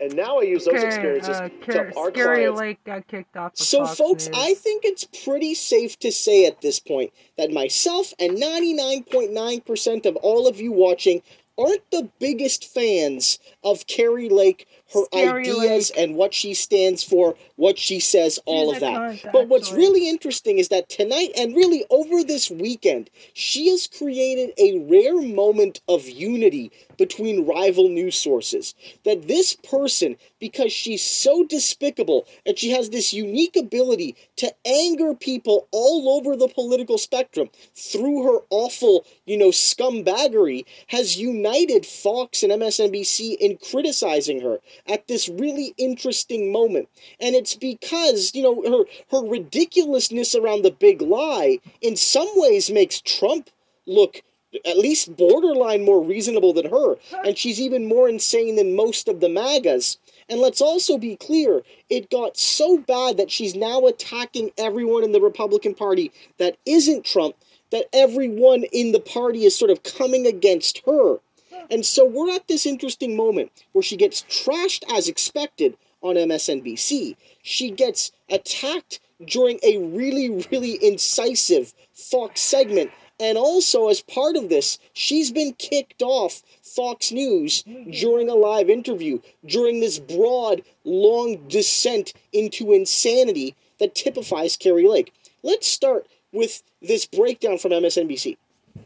And now I use those experiences uh, to our Scary clients. Lake got kicked off. Of So, Fox folks, News. I think it's pretty safe to say at this point that myself and 99.9% of all of you watching aren't the biggest fans of Kari Lake, her Scary ideas, and what she stands for, what she says, all of that. cunt, But what's actually. really interesting is that tonight and really over this weekend, she has created a rare moment of unity between rival news sources. That this person, because she's so despicable and she has this unique ability to anger people all over the political spectrum through her awful, you know, scumbaggery, has united Fox and MSNBC in criticizing her at this really interesting moment. And it's because, you know, her her ridiculousness around the big lie in some ways makes Trump look at least borderline more reasonable than her, and she's even more insane than most of the MAGAs. And let's also be clear, it got so bad that she's now attacking everyone in the Republican Party that isn't Trump, that everyone in the party is sort of coming against her. And so we're at this interesting moment where she gets trashed as expected on MSNBC. She gets attacked during a really, really incisive Fox segment. And also, as part of this, she's been kicked off Fox News during a live interview, during this broad, long descent into insanity that typifies Kari Lake. Let's start with this breakdown from MSNBC.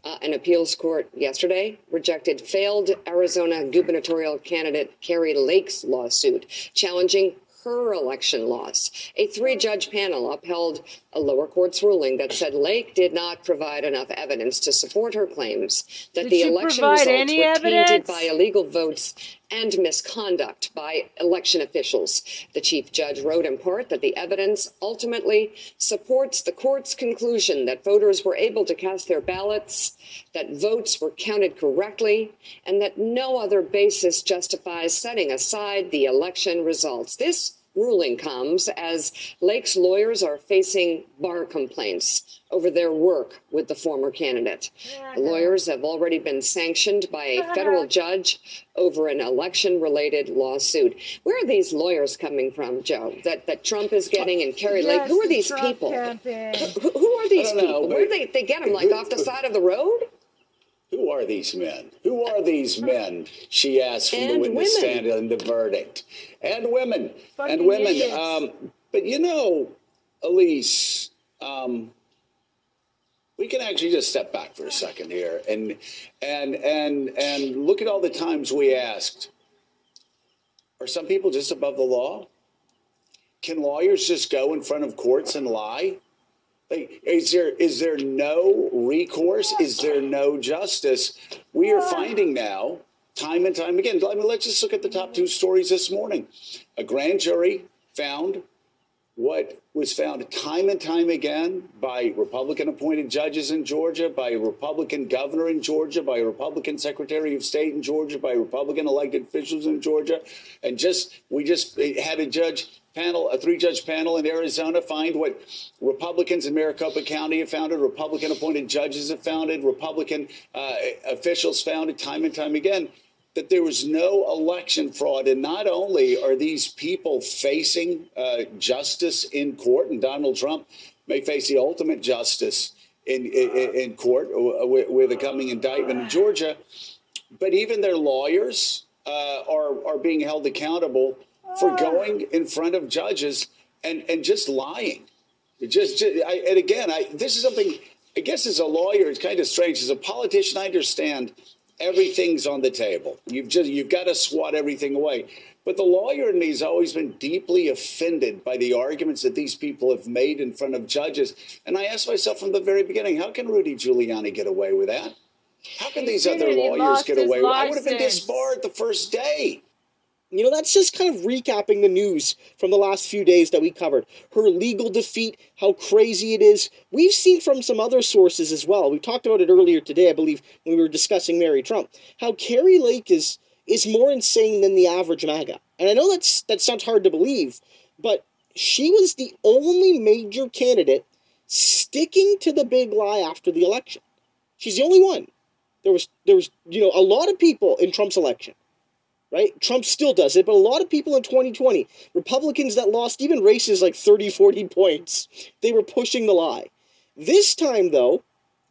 Uh, an appeals court yesterday rejected failed Arizona gubernatorial candidate Kari Lake's lawsuit challenging her election loss. A three judge panel upheld a lower court's ruling that said Lake did not provide enough evidence to support her claims that Did the election results were tainted by illegal votes and misconduct by election officials. The chief judge wrote in part that the evidence ultimately supports the court's conclusion that voters were able to cast their ballots, that votes were counted correctly, and that no other basis justifies setting aside the election results. This ruling comes as Lake's lawyers are facing bar complaints over their work with the former candidate. The lawyers have already been sanctioned by a federal judge over an election related lawsuit. Where are these lawyers coming from, Joe? That that Trump is getting and Kari Lake? Who are these Trump people? Who, who are these I don't know, people? Where do they, they get them? Like off the side of the road? Who are these men? Who are these men? She asked from the witness women. stand in the verdict. And women. Fucking and women. Um, but you know, Elise, um, we can actually just step back for a second here and and and and look at all the times we asked, are some people just above the law? Can lawyers just go in front of courts and lie? Like, is there is there no recourse? Is there no justice? We are finding now, time and time again. I mean, let's just look at the top two stories this morning. A grand jury found what was found time and time again by Republican appointed judges in Georgia, by a Republican governor in Georgia, by a Republican secretary of state in Georgia, by Republican elected officials in Georgia. And just, we just had a judge panel, a three judge panel in Arizona find what Republicans in Maricopa County have founded, Republican appointed judges have founded, Republican uh, officials founded time and time again that there was no election fraud. And not only are these people facing uh, justice in court, and Donald Trump may face the ultimate justice in, in, in court with, with a coming indictment in Georgia, but even their lawyers uh, are, are being held accountable for going in front of judges and, and just lying. Just, just I, and again, I, this is something, I guess as a lawyer, it's kind of strange. As a politician, I understand everything's on the table. You've just you've got to swat everything away. But the lawyer in me has always been deeply offended by the arguments that these people have made in front of judges. And I asked myself from the very beginning, how can Rudy Giuliani get away with that? How can these other lawyers get away with I would have been disbarred the first day. You know, that's just kind of recapping the news from the last few days that we covered. Her legal defeat, how crazy it is. We've seen from some other sources as well. We talked about it earlier today, I believe, when we were discussing Mary Trump. How Kari Lake is is more insane than the average MAGA. And I know that's that sounds hard to believe, but she was the only major candidate sticking to the big lie after the election. She's the only one. There was there was, you know, a lot of people in Trump's election right? Trump still does it, but a lot of people in 2020, Republicans that lost even races like 30, 40 points, they were pushing the lie. This time, though,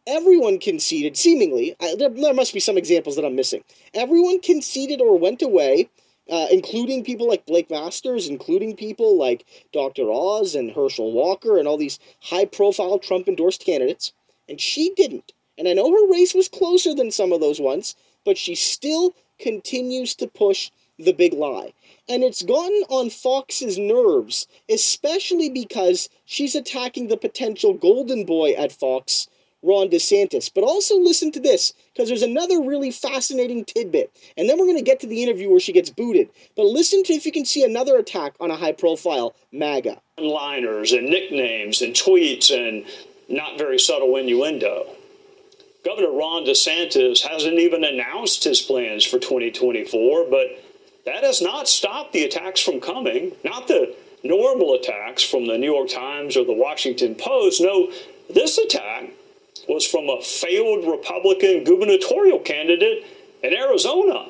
everyone conceded, seemingly, there, there must be some examples that I'm missing. Everyone conceded or went away uh, including people like Blake Masters, including people like Dr. Oz and Herschel Walker and all these high profile Trump endorsed candidates. And she didn't. And I know her race was closer than some of those ones, but she still continues to push the big lie. And it's gotten on Fox's nerves, especially because she's attacking the potential golden boy at Fox Ron DeSantis. But also listen to this, because there's another really fascinating tidbit. And then we're going to get to the interview where she gets booted. But listen to if you can see another attack on a high profile MAGA. Liners and nicknames and tweets and not very subtle innuendo. Governor Ron DeSantis hasn't even announced his plans for 2024, but that has not stopped the attacks from coming. Not the normal attacks from the New York Times or the Washington Post. No, this attack was from a failed Republican gubernatorial candidate in Arizona.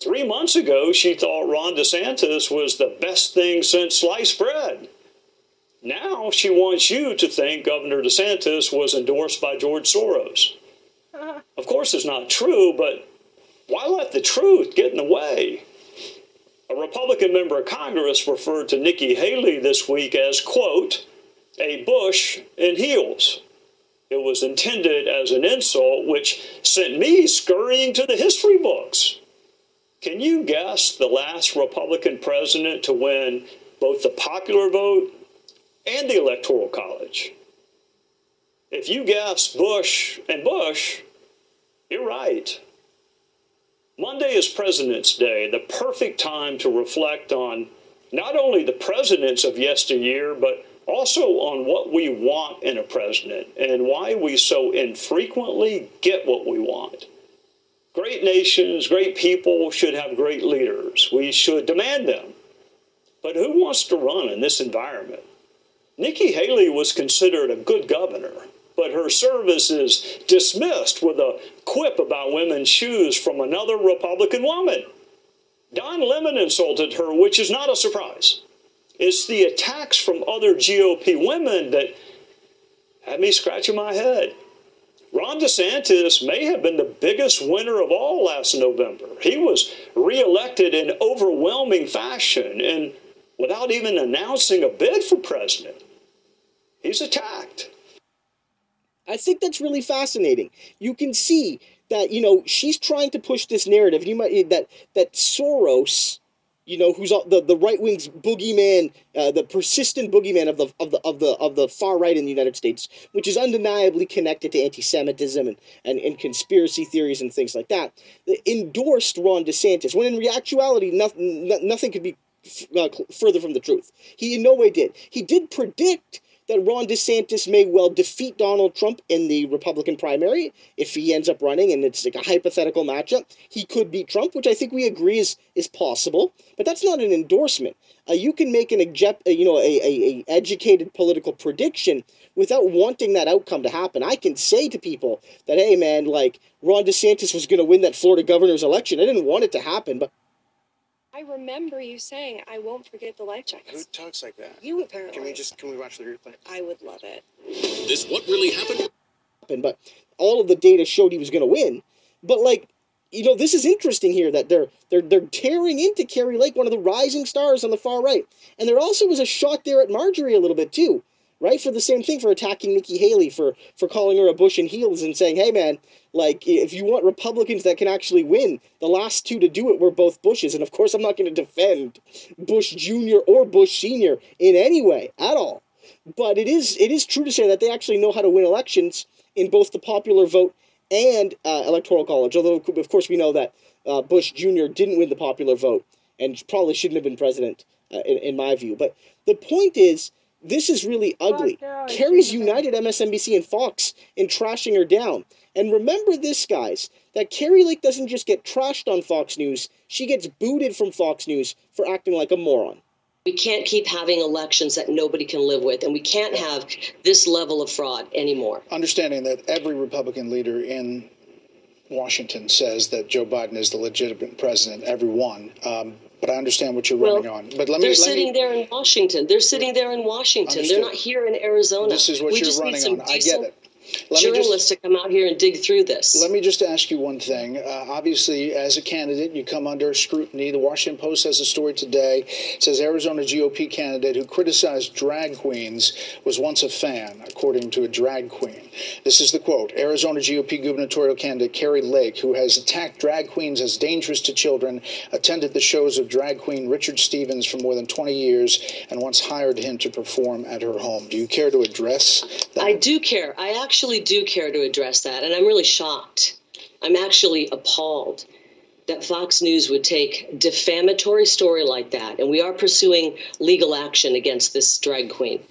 Three months ago, she thought Ron DeSantis was the best thing since sliced bread. Now she wants you to think Governor DeSantis was endorsed by George Soros. Of course, it's not true, but why let the truth get in the way? A Republican member of Congress referred to Nikki Haley this week as, quote, a Bush in heels. It was intended as an insult, which sent me scurrying to the history books. Can you guess the last Republican president to win both the popular vote and the Electoral College? If you guess Bush and Bush, you're right. Monday is President's Day, the perfect time to reflect on not only the presidents of yesteryear, but also on what we want in a president and why we so infrequently get what we want. Great nations, great people should have great leaders. We should demand them. But who wants to run in this environment? Nikki Haley was considered a good governor, but her service is dismissed with a quip about women's shoes from another Republican woman. Don Lemon insulted her, which is not a surprise. It's the attacks from other GOP women that had me scratching my head. Ron DeSantis may have been the biggest winner of all last November. He was reelected in overwhelming fashion and without even announcing a bid for president. He's attacked. I think that's really fascinating. You can see that you know she's trying to push this narrative. You might that that Soros you know, who's the the right wing's boogeyman, uh, the persistent boogeyman of the of the of the of the far right in the United States, which is undeniably connected to anti-Semitism and, and, and conspiracy theories and things like that, endorsed Ron DeSantis when in actuality nothing nothing could be uh, further from the truth. He in no way did. He did predict that Ron DeSantis may well defeat Donald Trump in the Republican primary if he ends up running, and it's like a hypothetical matchup. He could beat Trump, which I think we agree is is possible, but that's not an endorsement. Uh, you can make an uh, you know a, a, a educated political prediction without wanting that outcome to happen. I can say to people that, hey man, like Ron DeSantis was going to win that Florida governor's election. I didn't want it to happen, but I remember you saying, "I won't forget the life jackets." Who talks like that? You apparently. Can we just can we watch the replay? I would love it. This what really happened? Happened, But all of the data showed he was going to win. But like, you know, this is interesting here that they're they're they're tearing into Kari Lake, one of the rising stars on the far right, and there also was a shot there at Marjorie a little bit too right? For the same thing, for attacking Nikki Haley, for for calling her a bush in heels and saying, "Hey, man, like if you want Republicans that can actually win, the last two to do it were both Bushes." And of course, I'm not going to defend Bush Jr. or Bush Sr. in any way at all. But it is it is true to say that they actually know how to win elections in both the popular vote and uh, electoral college. Although, of course, we know that uh, Bush Jr. didn't win the popular vote and probably shouldn't have been president, uh, in, in my view. But the point is this is really ugly. Kari's united MSNBC and Fox in trashing her down. And remember this, guys, that Kari Lake doesn't just get trashed on Fox News, she gets booted from Fox News for acting like a moron. We can't keep having elections that nobody can live with, and we can't have this level of fraud anymore. Understanding that every Republican leader in Washington says that Joe Biden is the legitimate president. Everyone. Um, but I understand what you're Well, running on. But let me. They're let sitting me, there in Washington. They're sitting there in Washington. Understood. They're not here in Arizona. This is what we you're just running need some on. I get it. Let me just- journalists to come out here and dig through this. Let me just ask you one thing. Uh, obviously, as a candidate, you come under scrutiny. The Washington Post has a story today. It says Arizona GOP candidate who criticized drag queens was once a fan, according to a drag queen. This is the quote Arizona GOP gubernatorial candidate Kari Lake, who has attacked drag queens as dangerous to children, attended the shows of drag queen Richard Stevens for more than 20 years, and once hired him to perform at her home. Do you care to address that? I do care. I actually do care to address that, and I'm really shocked. I'm actually appalled that Fox News would take defamatory story like that, and we are pursuing legal action against this drag queen.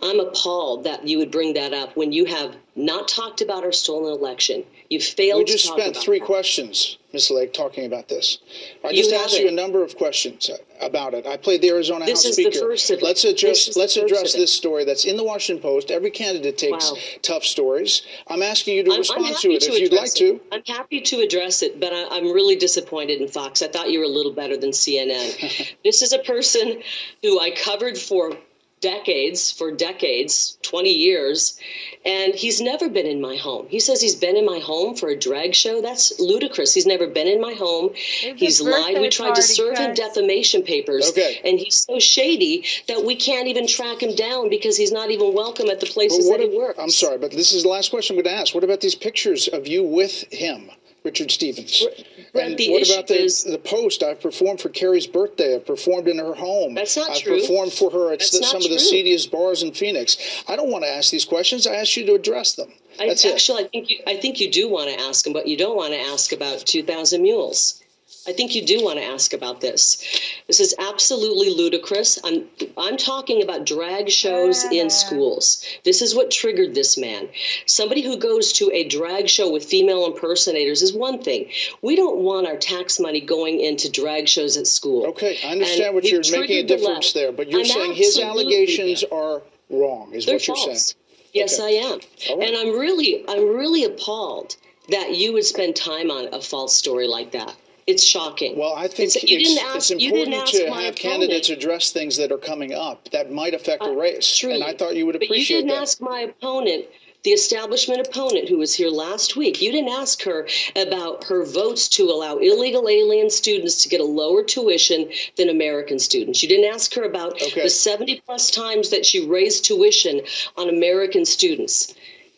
I'm appalled that you would bring that up when you have not talked about our stolen election. You failed We just to talk spent about three that. questions, Ms. Lake, talking about this. I You just asked you a number of questions about it. I played the Arizona This House Speaker. it. let's This address is the let's address this story that's in the Washington Post. Every candidate takes Wow. tough stories. I'm asking you to I'm, respond I'm to it to if you'd like address to. I'm happy to address it, but I, I'm really disappointed in Fox. I thought you were a little better than CNN. this is a person who I covered for decades, for decades, 20 years, and he's never been in my home. He says he's been in my home for a drag show. That's ludicrous. He's never been in my home. It's he's lied. We tried to party, serve him defamation papers, Okay. and he's so shady that we can't even track him down because he's not even welcome at the places what that he works. I'm sorry, but this is the last question I'm going to ask. What about these pictures of you with him, Richard Stevens? Brett, and the what issue about the, is- the post? I've performed for Kari's birthday. I've performed in her home. That's not I've true. performed for her at the- some of the true. seediest bars in Phoenix. I don't want to ask these questions. I ask you to address them. I, That's it. actually, I think you, I think you do want to ask them, but you don't want to ask about 2,000 mules. I think you do want to ask about this. This is absolutely ludicrous. I'm I'm talking about drag shows in schools. This is what triggered this man. Somebody who goes to a drag show with female impersonators is one thing. We don't want our tax money going into drag shows at school. Okay, I understand And what you're making a triggered the difference there, but you're I'm saying his absolutely- allegations are wrong, is they're what you're false. saying. Yes, Okay. I am. All right. And I'm really, I'm really appalled that you would spend time on a false story like that. It's shocking. Well, I think It's- it's, you didn't ask. it's you didn't important ask to my have opponent. candidates address things that are coming up that might affect a Uh, race. Truly. And I thought you would But appreciate you didn't that. ask my opponent, the establishment opponent who was here last week. You didn't ask her about her votes to allow illegal alien students to get a lower tuition than American students. You didn't ask her about Okay. the 70 plus times that she raised tuition on American students.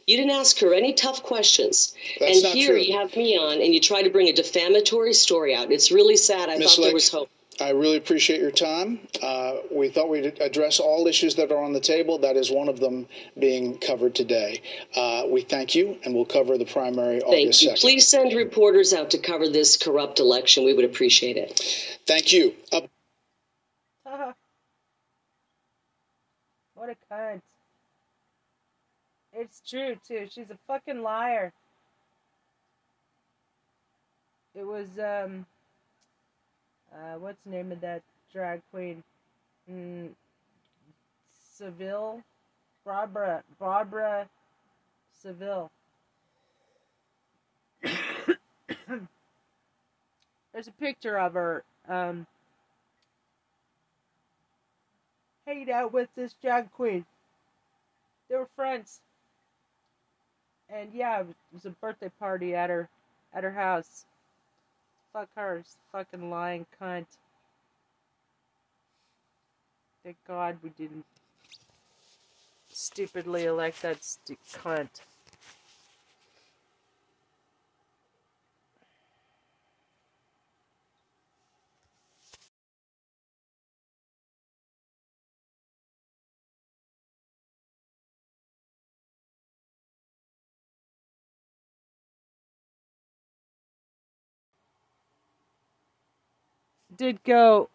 You didn't ask her any tough questions. That's and not here true. you have me on and you try to bring a defamatory story out. It's really sad. I Miss thought there was hope. I really appreciate your time. Uh, we thought we'd address all issues that are on the table. That is one of them being covered today. Uh, we thank you, and we'll cover the primary Thank August you. 2nd. Please send reporters out to cover this corrupt election. We would appreciate it. Thank you. Up what a cunt. It's true too. She's a fucking liar. It was um uh what's the name of that drag queen? Mm, Seville? Barbara Barbara Seville. There's a picture of her um hanging out with this drag queen. They were friends. And yeah, it was, a birthday party at her at her house. Fuck her, fucking lying cunt. Thank God we didn't stupidly elect that stu- cunt. Did go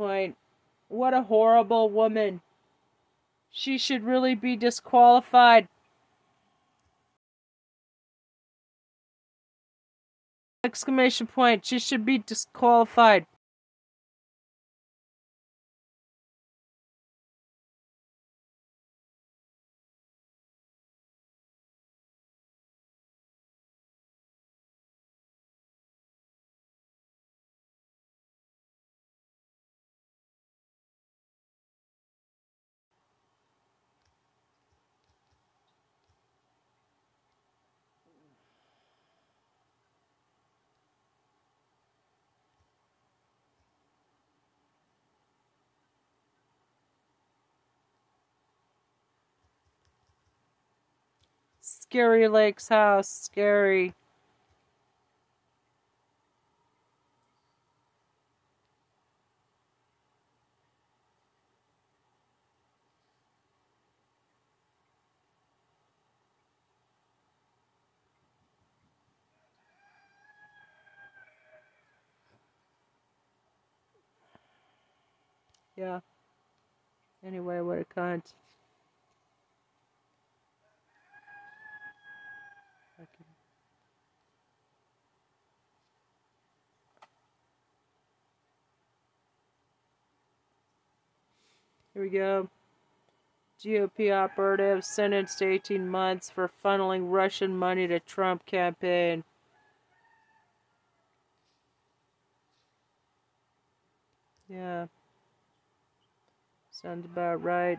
point. What a horrible woman. She should really be disqualified. Exclamation point. She should be disqualified. Scary Lake's house. Scary. Yeah. Anyway, what a cunt. Okay. GOP operative sentenced to 18 months for funneling Russian money to Trump campaign. Yeah. Sounds about right.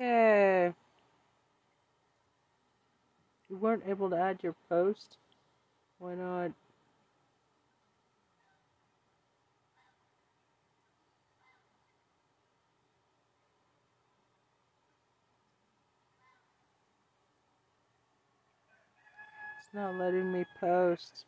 Okay. You weren't able to add your post? Why not? It's not letting me post.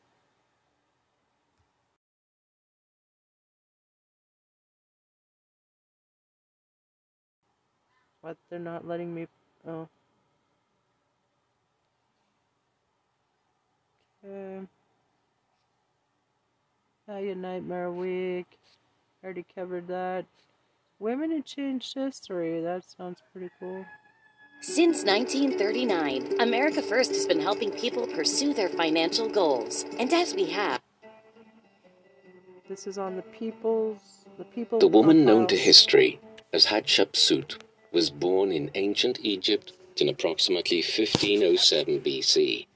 What? They're not letting me. Oh. Okay. How you Nightmare Week. Already covered that. Women who changed history. That sounds pretty cool. Since 1939, America First has been helping people pursue their financial goals. And as we have, This is on the people's. The people. The woman known to history as Hatshepsut was born in ancient Egypt in approximately 1507 BC.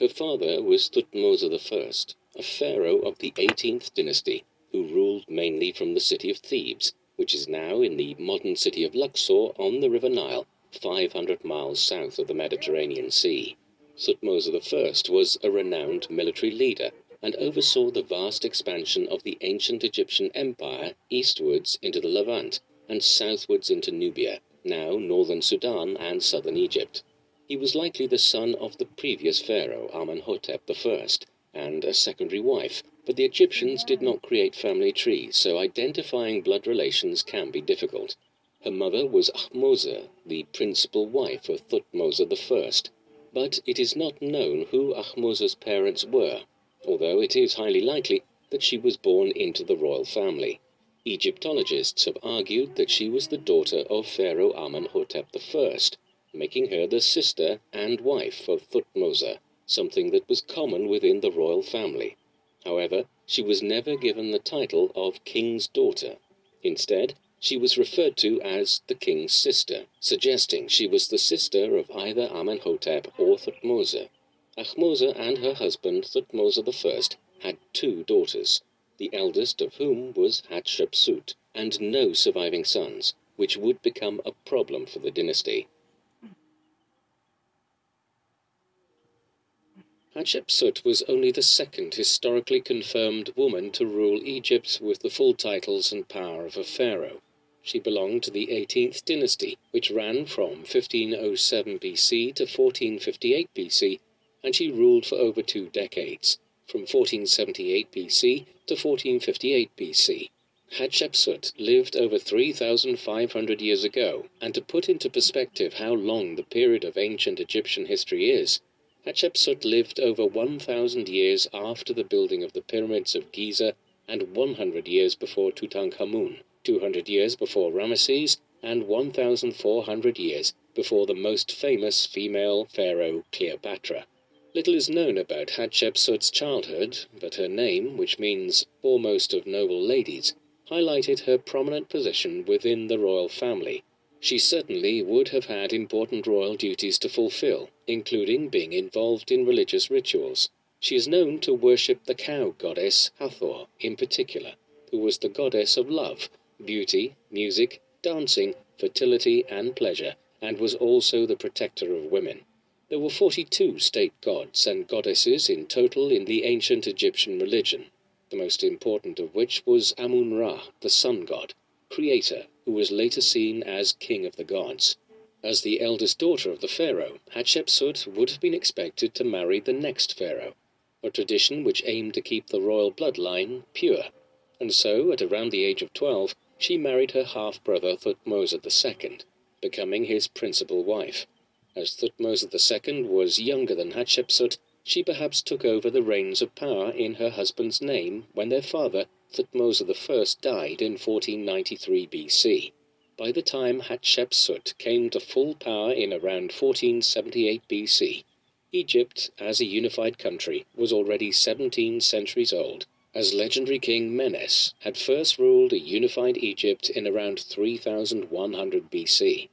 Her father was Thutmose I, a pharaoh of the 18th dynasty, who ruled mainly from the city of Thebes, which is now in the modern city of Luxor on the River Nile, 500 miles south of the Mediterranean Sea. Thutmose I was a renowned military leader and oversaw the vast expansion of the ancient Egyptian empire eastwards into the Levant and southwards into Nubia, now northern Sudan and southern Egypt. He was likely the son of the previous pharaoh Amenhotep I and a secondary wife, but the Egyptians did not create family trees, so identifying blood relations can be difficult. Her mother was Ahmose, the principal wife of Thutmose I, but it is not known who Ahmose's parents were, although it is highly likely that she was born into the royal family. Egyptologists have argued that she was the daughter of Pharaoh Amenhotep I, making her the sister and wife of Thutmose, something that was common within the royal family. However, she was never given the title of king's daughter. Instead, she was referred to as the king's sister, suggesting she was the sister of either Amenhotep or Thutmose. Ahmose and her husband Thutmose I had two daughters, the eldest of whom was Hatshepsut, and no surviving sons, which would become a problem for the dynasty. Hatshepsut was only the second historically confirmed woman to rule Egypt with the full titles and power of a pharaoh. She belonged to the 18th dynasty, which ran from 1507 BC to 1458 BC, and she ruled for over two decades, from 1478 BC to 1458 BC. Hatshepsut lived over 3,500 years ago, and to put into perspective how long the period of ancient Egyptian history is, Hatshepsut lived over 1,000 years after the building of the pyramids of Giza and 100 years before Tutankhamun, 200 years before Ramesses, and 1,400 years before the most famous female pharaoh Cleopatra. Little is known about Hatshepsut's childhood, but her name, which means foremost of noble ladies, highlighted her prominent position within the royal family she certainly would have had important royal duties to fulfill, including being involved in religious rituals. She is known to worship the cow goddess Hathor in particular, who was the goddess of love, beauty, music, dancing, fertility, and pleasure, and was also the protector of women. There were 42 state gods and goddesses in total in the ancient Egyptian religion, the most important of which was Amun Ra, the sun god, creator, who was later seen as king of the gods. As the eldest daughter of the pharaoh, Hatshepsut would have been expected to marry the next pharaoh, a tradition which aimed to keep the royal bloodline pure. And so, at around the age of twelve, she married her half brother Thutmose II, becoming his principal wife. As Thutmose II was younger than Hatshepsut, she perhaps took over the reins of power in her husband's name when their father, Thutmose I died in 1493 B.C. By the time Hatshepsut came to full power in around 1478 B.C., Egypt, as a unified country, was already 17 centuries old, as legendary king Menes had first ruled a unified Egypt in around 3100 B.C.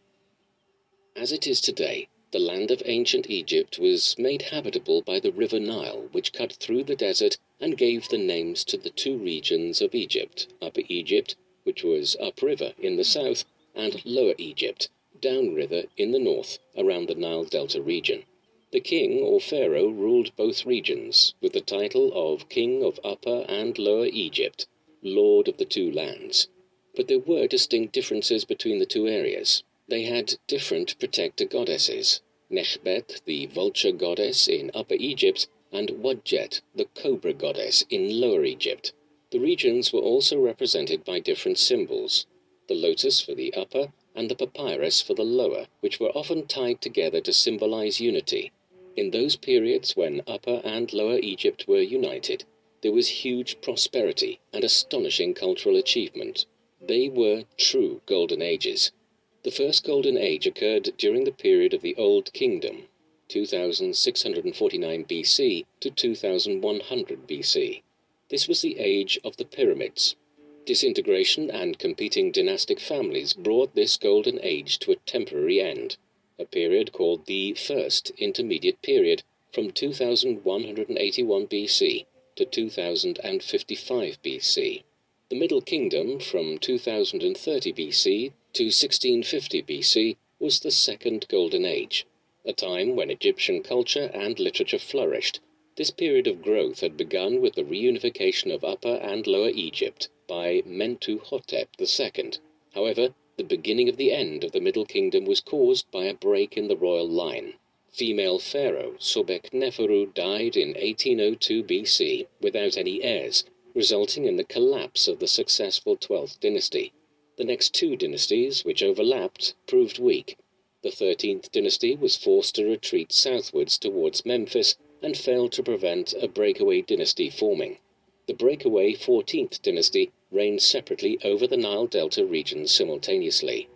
As it is today, the land of ancient Egypt was made habitable by the river Nile, which cut through the desert and gave the names to the two regions of Egypt, Upper Egypt, which was upriver in the south, and Lower Egypt, downriver in the north, around the Nile Delta region. The king or pharaoh ruled both regions, with the title of King of Upper and Lower Egypt, Lord of the two lands. But there were distinct differences between the two areas. They had different protector goddesses. Nekhbet, the vulture goddess in Upper Egypt, and Wadjet, the cobra goddess, in Lower Egypt. The regions were also represented by different symbols the lotus for the upper, and the papyrus for the lower, which were often tied together to symbolize unity. In those periods when Upper and Lower Egypt were united, there was huge prosperity and astonishing cultural achievement. They were true golden ages. The first golden age occurred during the period of the Old Kingdom, 2649 BC to 2100 BC. This was the age of the pyramids. Disintegration and competing dynastic families brought this golden age to a temporary end, a period called the First Intermediate Period, from 2181 BC to 2055 BC. The Middle Kingdom from 2030 BC to 1650 BC was the Second Golden Age, a time when Egyptian culture and literature flourished. This period of growth had begun with the reunification of Upper and Lower Egypt by Mentuhotep II. However, the beginning of the end of the Middle Kingdom was caused by a break in the royal line. Female pharaoh Sobek Neferu died in 1802 BC without any heirs, resulting in the collapse of the successful 12th dynasty. The next two dynasties, which overlapped, proved weak. The 13th dynasty was forced to retreat southwards towards Memphis and failed to prevent a breakaway dynasty forming. The breakaway 14th dynasty reigned separately over the Nile Delta region simultaneously.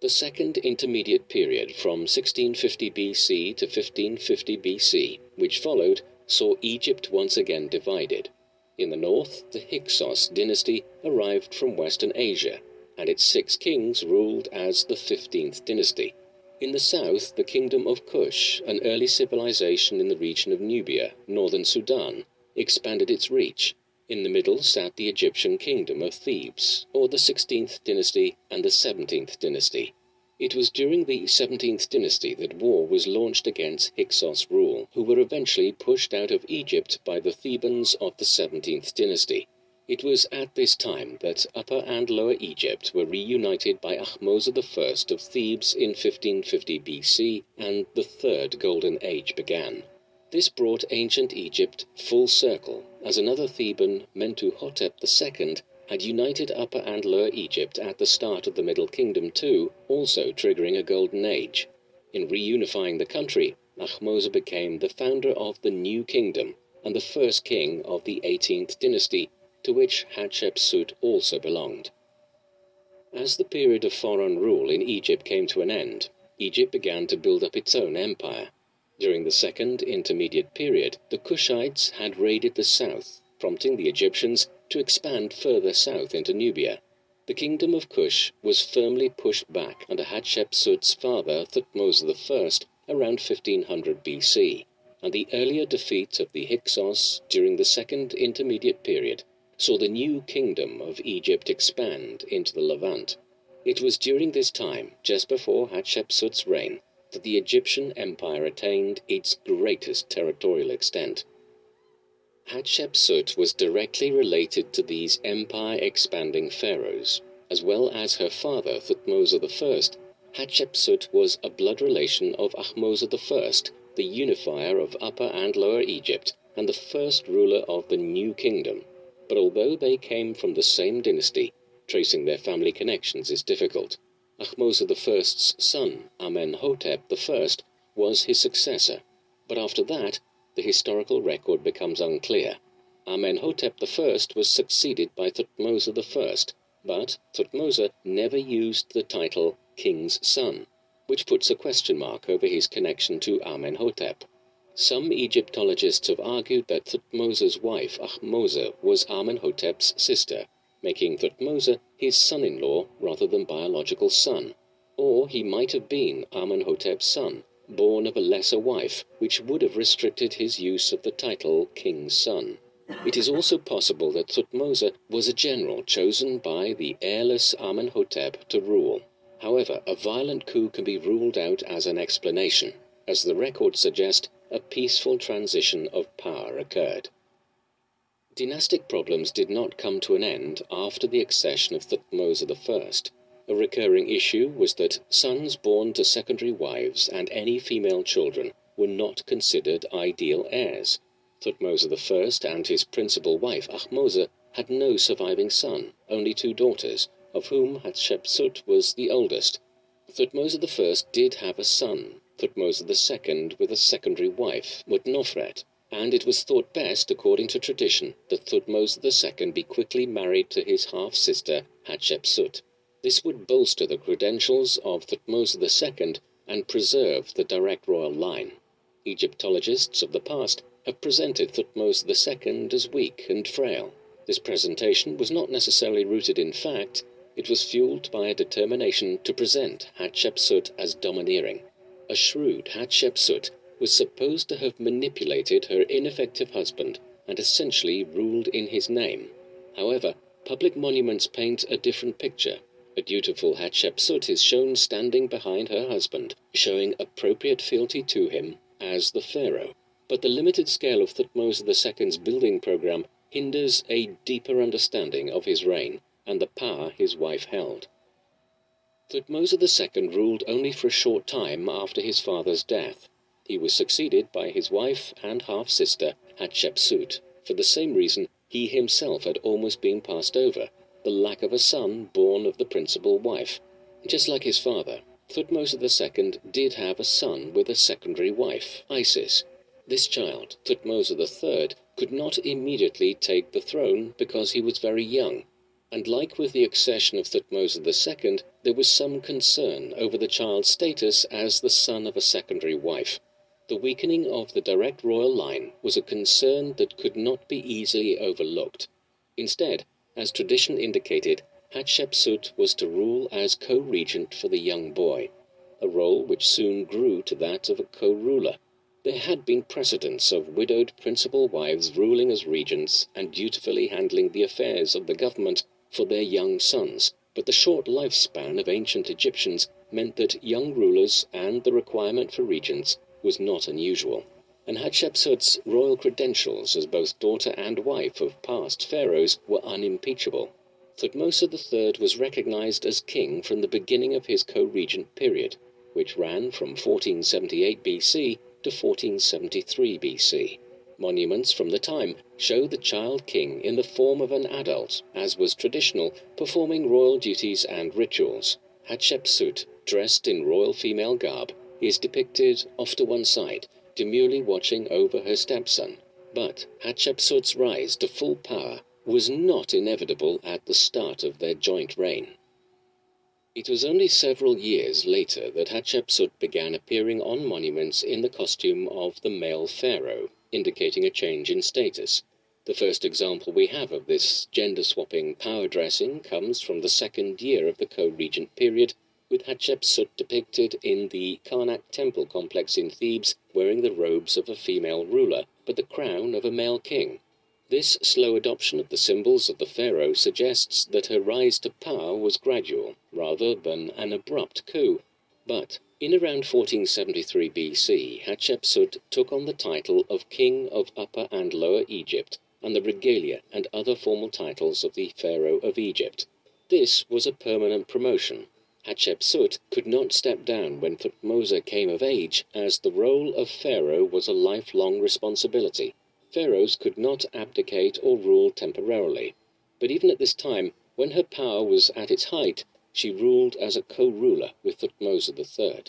The second intermediate period from 1650 BC to 1550 BC, which followed, saw Egypt once again divided. In the north, the Hyksos dynasty arrived from Western Asia, and its six kings ruled as the 15th dynasty. In the south, the kingdom of Kush, an early civilization in the region of Nubia, northern Sudan, expanded its reach. In the middle sat the Egyptian kingdom of Thebes, or the 16th dynasty and the 17th dynasty. It was during the 17th dynasty that war was launched against Hyksos rule, who were eventually pushed out of Egypt by the Thebans of the 17th dynasty. It was at this time that Upper and Lower Egypt were reunited by Ahmose I of Thebes in 1550 BC, and the Third Golden Age began. This brought ancient Egypt full circle, as another Theban, Mentuhotep II, had united Upper and Lower Egypt at the start of the Middle Kingdom too, also triggering a golden age. In reunifying the country, Ahmose became the founder of the New Kingdom and the first king of the 18th dynasty, to which Hatshepsut also belonged. As the period of foreign rule in Egypt came to an end, Egypt began to build up its own empire. During the second intermediate period, the Kushites had raided the south, prompting the Egyptians to expand further south into Nubia. The kingdom of Kush was firmly pushed back under Hatshepsut's father Thutmose I around 1500 BC, and the earlier defeat of the Hyksos during the second intermediate period saw the new kingdom of Egypt expand into the Levant. It was during this time, just before Hatshepsut's reign, that the Egyptian empire attained its greatest territorial extent. Hatshepsut was directly related to these empire expanding pharaohs. As well as her father Thutmose I, Hatshepsut was a blood relation of Ahmose I, the unifier of Upper and Lower Egypt and the first ruler of the New Kingdom. But although they came from the same dynasty, tracing their family connections is difficult. Ahmose I's son, Amenhotep I, was his successor, but after that the historical record becomes unclear. Amenhotep I was succeeded by Thutmose I, but Thutmose never used the title King's Son, which puts a question mark over his connection to Amenhotep. Some Egyptologists have argued that Thutmose's wife Ahmose was Amenhotep's sister, making Thutmose his son-in-law rather than biological son, or he might have been Amenhotep's son born of a lesser wife, which would have restricted his use of the title King's Son. It is also possible that Thutmose was a general chosen by the heirless Amenhotep to rule. However, a violent coup can be ruled out as an explanation. As the records suggest, a peaceful transition of power occurred. Dynastic problems did not come to an end after the accession of Thutmose I. A recurring issue was that sons born to secondary wives and any female children were not considered ideal heirs. Thutmose I and his principal wife Ahmose had no surviving son, only two daughters, of whom Hatshepsut was the oldest. Thutmose I did have a son, Thutmose II, with a secondary wife, Mutnofret, and it was thought best, according to tradition, that Thutmose II be quickly married to his half sister Hatshepsut. This would bolster the credentials of Thutmose II and preserve the direct royal line. Egyptologists of the past have presented Thutmose II as weak and frail. This presentation was not necessarily rooted in fact, it was fueled by a determination to present Hatshepsut as domineering. A shrewd Hatshepsut was supposed to have manipulated her ineffective husband and essentially ruled in his name. However, public monuments paint a different picture. A dutiful Hatshepsut is shown standing behind her husband, showing appropriate fealty to him as the pharaoh. But the limited scale of Thutmose II's building program hinders a deeper understanding of his reign and the power his wife held. Thutmose II ruled only for a short time after his father's death. He was succeeded by his wife and half sister Hatshepsut. For the same reason, he himself had almost been passed over the lack of a son born of the principal wife. Just like his father, Thutmose II did have a son with a secondary wife, Isis. This child, Thutmose III, could not immediately take the throne because he was very young and like with the accession of Thutmose II, there was some concern over the child's status as the son of a secondary wife. The weakening of the direct royal line was a concern that could not be easily overlooked. Instead, as tradition indicated, Hatshepsut was to rule as co-regent for the young boy, a role which soon grew to that of a co-ruler. There had been precedents of widowed principal wives ruling as regents and dutifully handling the affairs of the government for their young sons, but the short lifespan of ancient Egyptians meant that young rulers and the requirement for regents was not unusual. And Hatshepsut's royal credentials as both daughter and wife of past pharaohs were unimpeachable. Thutmose III was recognized as king from the beginning of his co-regent period, which ran from 1478 BC to 1473 BC. Monuments from the time show the child king in the form of an adult, as was traditional, performing royal duties and rituals. Hatshepsut, dressed in royal female garb, is depicted off to one side, demurely watching over her stepson. But Hatshepsut's rise to full power was not inevitable at the start of their joint reign. It was only several years later that Hatshepsut began appearing on monuments in the costume of the male pharaoh indicating a change in status. The first example we have of this gender swapping power dressing comes from the second year of the co regent period, with Hatshepsut depicted in the Karnak temple complex in Thebes wearing the robes of a female ruler, but the crown of a male king. This slow adoption of the symbols of the pharaoh suggests that her rise to power was gradual, rather than an abrupt coup. But in around 1473 B.C., Hatshepsut took on the title of King of Upper and Lower Egypt and the regalia and other formal titles of the Pharaoh of Egypt. This was a permanent promotion. Hatshepsut could not step down when Thutmose came of age, as the role of Pharaoh was a lifelong responsibility. Pharaohs could not abdicate or rule temporarily. But even at this time, when her power was at its height, she ruled as a co-ruler with Thutmose III.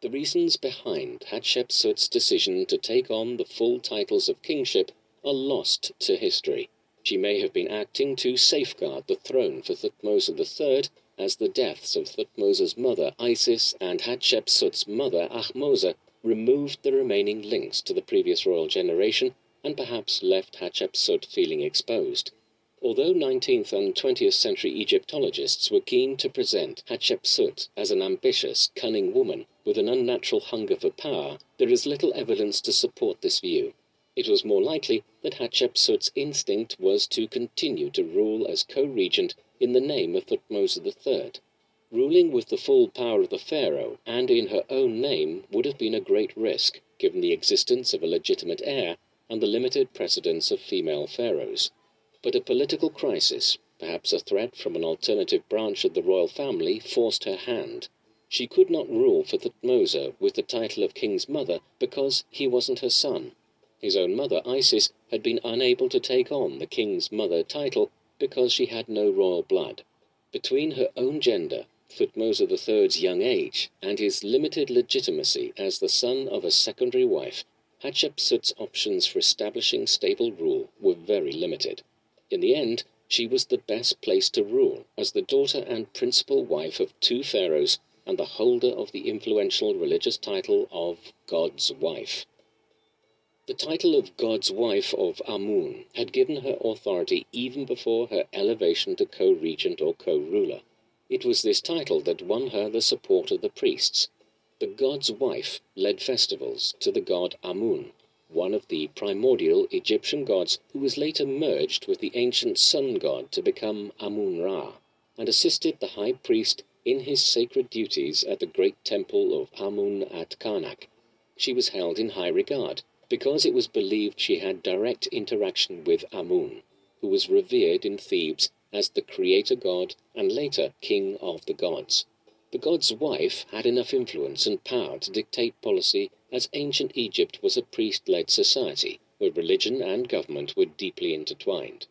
The reasons behind Hatshepsut's decision to take on the full titles of kingship are lost to history. She may have been acting to safeguard the throne for Thutmose III, as the deaths of Thutmose's mother Isis and Hatshepsut's mother Ahmose removed the remaining links to the previous royal generation and perhaps left Hatshepsut feeling exposed. Although 19th and 20th century Egyptologists were keen to present Hatshepsut as an ambitious, cunning woman with an unnatural hunger for power, there is little evidence to support this view. It was more likely that Hatshepsut's instinct was to continue to rule as co-regent in the name of Thutmose III. Ruling with the full power of the pharaoh and in her own name would have been a great risk, given the existence of a legitimate heir and the limited precedence of female pharaohs. But a political crisis, perhaps a threat from an alternative branch of the royal family, forced her hand. She could not rule for Thutmose with the title of king's mother because he wasn't her son. His own mother, Isis, had been unable to take on the king's mother title because she had no royal blood. Between her own gender, Thutmose III's young age, and his limited legitimacy as the son of a secondary wife, Hatshepsut's options for establishing stable rule were very limited. In the end, she was the best placed to rule as the daughter and principal wife of two pharaohs and the holder of the influential religious title of God's wife. The title of God's wife of Amun had given her authority even before her elevation to co-regent or co-ruler. It was this title that won her the support of the priests. The god's wife led festivals to the god Amun, one of the primordial Egyptian gods who was later merged with the ancient sun god to become Amun Ra, and assisted the high priest in his sacred duties at the great temple of Amun at Karnak. She was held in high regard because it was believed she had direct interaction with Amun, who was revered in Thebes as the creator god and later king of the gods. The god's wife had enough influence and power to dictate policy as ancient Egypt was a priest led society where religion and government were deeply intertwined.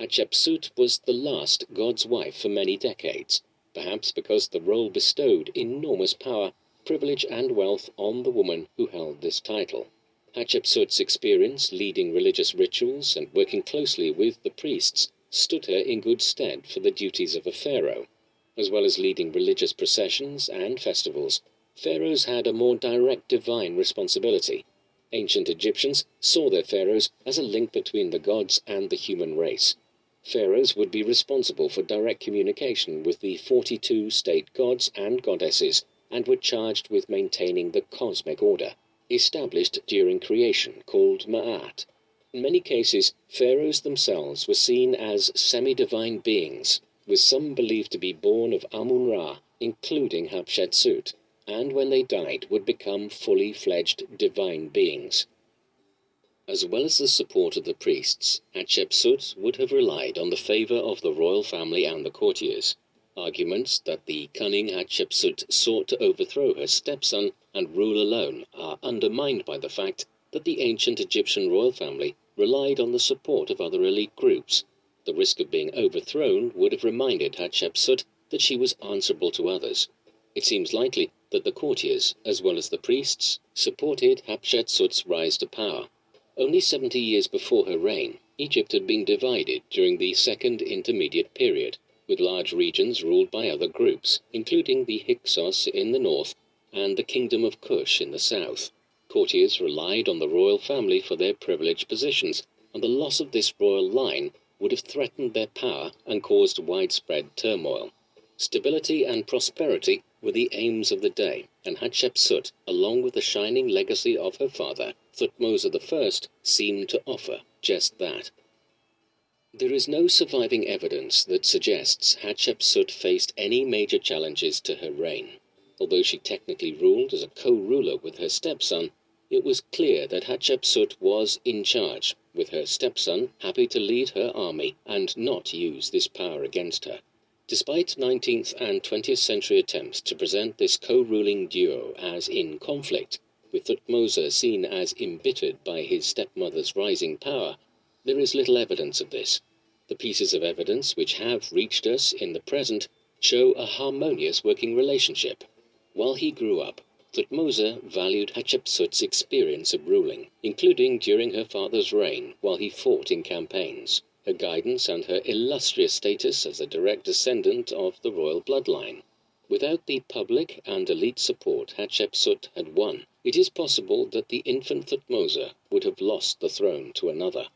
Hatshepsut was the last god's wife for many decades, perhaps because the role bestowed enormous power, privilege, and wealth on the woman who held this title. Hatshepsut's experience leading religious rituals and working closely with the priests stood her in good stead for the duties of a pharaoh. As well as leading religious processions and festivals, pharaohs had a more direct divine responsibility. Ancient Egyptians saw their pharaohs as a link between the gods and the human race. Pharaohs would be responsible for direct communication with the 42 state gods and goddesses and were charged with maintaining the cosmic order established during creation called Ma'at. In many cases, pharaohs themselves were seen as semi divine beings, with some believed to be born of Amun Ra, including Hatshepsut, and when they died would become fully fledged divine beings. As well as the support of the priests, Hatshepsut would have relied on the favor of the royal family and the courtiers. Arguments that the cunning Hatshepsut sought to overthrow her stepson and rule alone are undermined by the fact that the ancient Egyptian royal family relied on the support of other elite groups. The risk of being overthrown would have reminded Hatshepsut that she was answerable to others. It seems likely that the courtiers, as well as the priests, supported Hatshepsut's rise to power. Only 70 years before her reign, Egypt had been divided during the Second Intermediate Period, with large regions ruled by other groups, including the Hyksos in the north and the Kingdom of Kush in the south. Courtiers relied on the royal family for their privileged positions, and the loss of this royal line would have threatened their power and caused widespread turmoil. Stability and prosperity were the aims of the day, and Hatshepsut, along with the shining legacy of her father, Thutmose I, seemed to offer just that. There is no surviving evidence that suggests Hatshepsut faced any major challenges to her reign. Although she technically ruled as a co-ruler with her stepson, it was clear that Hatshepsut was in charge, with her stepson happy to lead her army and not use this power against her. Despite 19th and 20th century attempts to present this co-ruling duo as in conflict, with Thutmose seen as embittered by his stepmother's rising power, there is little evidence of this. The pieces of evidence which have reached us in the present show a harmonious working relationship. While he grew up, Thutmose valued Hatshepsut's experience of ruling, including during her father's reign while he fought in campaigns, her guidance and her illustrious status as a direct descendant of the royal bloodline. Without the public and elite support Hatshepsut had won, it is possible that the infant Thutmose would have lost the throne to another.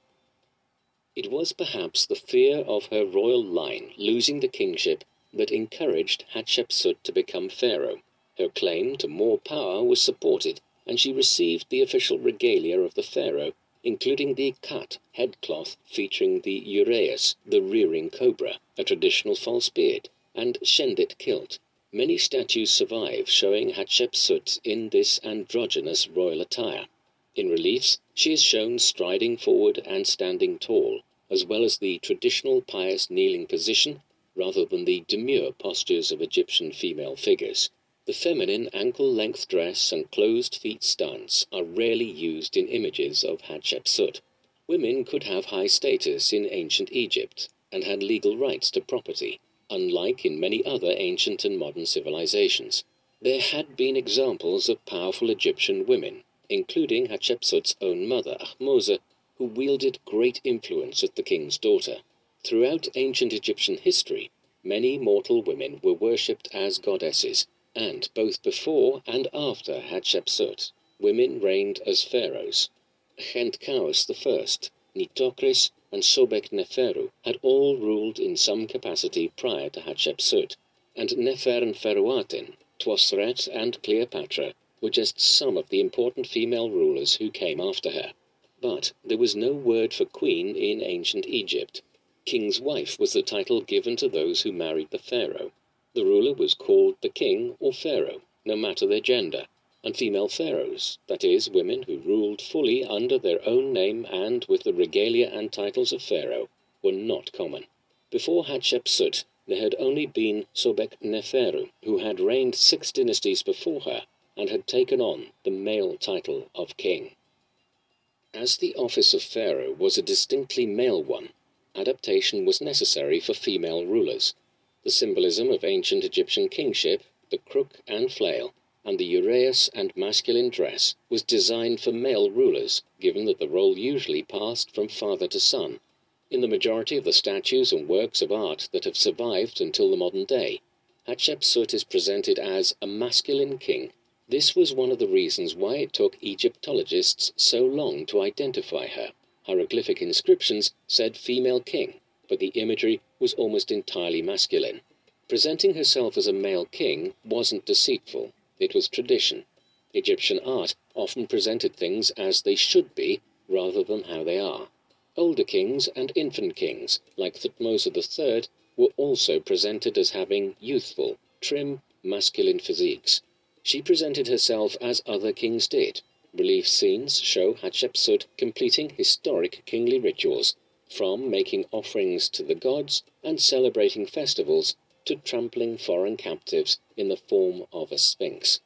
It was perhaps the fear of her royal line losing the kingship that encouraged Hatshepsut to become pharaoh. Her claim to more power was supported, and she received the official regalia of the pharaoh, including the khat headcloth featuring the uraeus, the rearing cobra, a traditional false beard, and shendit kilt. Many statues survive showing Hatshepsut in this androgynous royal attire. In reliefs, she is shown striding forward and standing tall, as well as the traditional pious kneeling position rather than the demure postures of Egyptian female figures. The feminine ankle length dress and closed feet stance are rarely used in images of Hatshepsut. Women could have high status in ancient Egypt and had legal rights to property, unlike in many other ancient and modern civilizations. There had been examples of powerful Egyptian women, including Hatshepsut's own mother, Ahmose, who wielded great influence as the king's daughter. Throughout ancient Egyptian history, many mortal women were worshipped as goddesses, and both before and after Hatshepsut, women reigned as pharaohs. Khentkaus I, Nitocris, and Sobek Neferu had all ruled in some capacity prior to Hatshepsut, and Nefer and Twosret, and Cleopatra were just some of the important female rulers who came after her. But there was no word for queen in ancient Egypt. King's wife was the title given to those who married the pharaoh. The ruler was called the king or pharaoh, no matter their gender, and female pharaohs, that is, women who ruled fully under their own name and with the regalia and titles of pharaoh, were not common. Before Hatshepsut, there had only been Sobek Neferu, who had reigned six dynasties before her and had taken on the male title of king. As the office of pharaoh was a distinctly male one, adaptation was necessary for female rulers. The symbolism of ancient Egyptian kingship, the crook and flail, and the uraeus and masculine dress was designed for male rulers, given that the role usually passed from father to son. In the majority of the statues and works of art that have survived until the modern day, Hatshepsut is presented as a masculine king. This was one of the reasons why it took Egyptologists so long to identify her. Hieroglyphic inscriptions said female king, but the imagery was almost entirely masculine. Presenting herself as a male king wasn't deceitful, it was tradition. Egyptian art often presented things as they should be rather than how they are. Older kings and infant kings, like Thutmose III, were also presented as having youthful, trim, masculine physiques. She presented herself as other kings did. Relief scenes show Hatshepsut completing historic kingly rituals, from making offerings to the gods and celebrating festivals to trampling foreign captives in the form of a sphinx.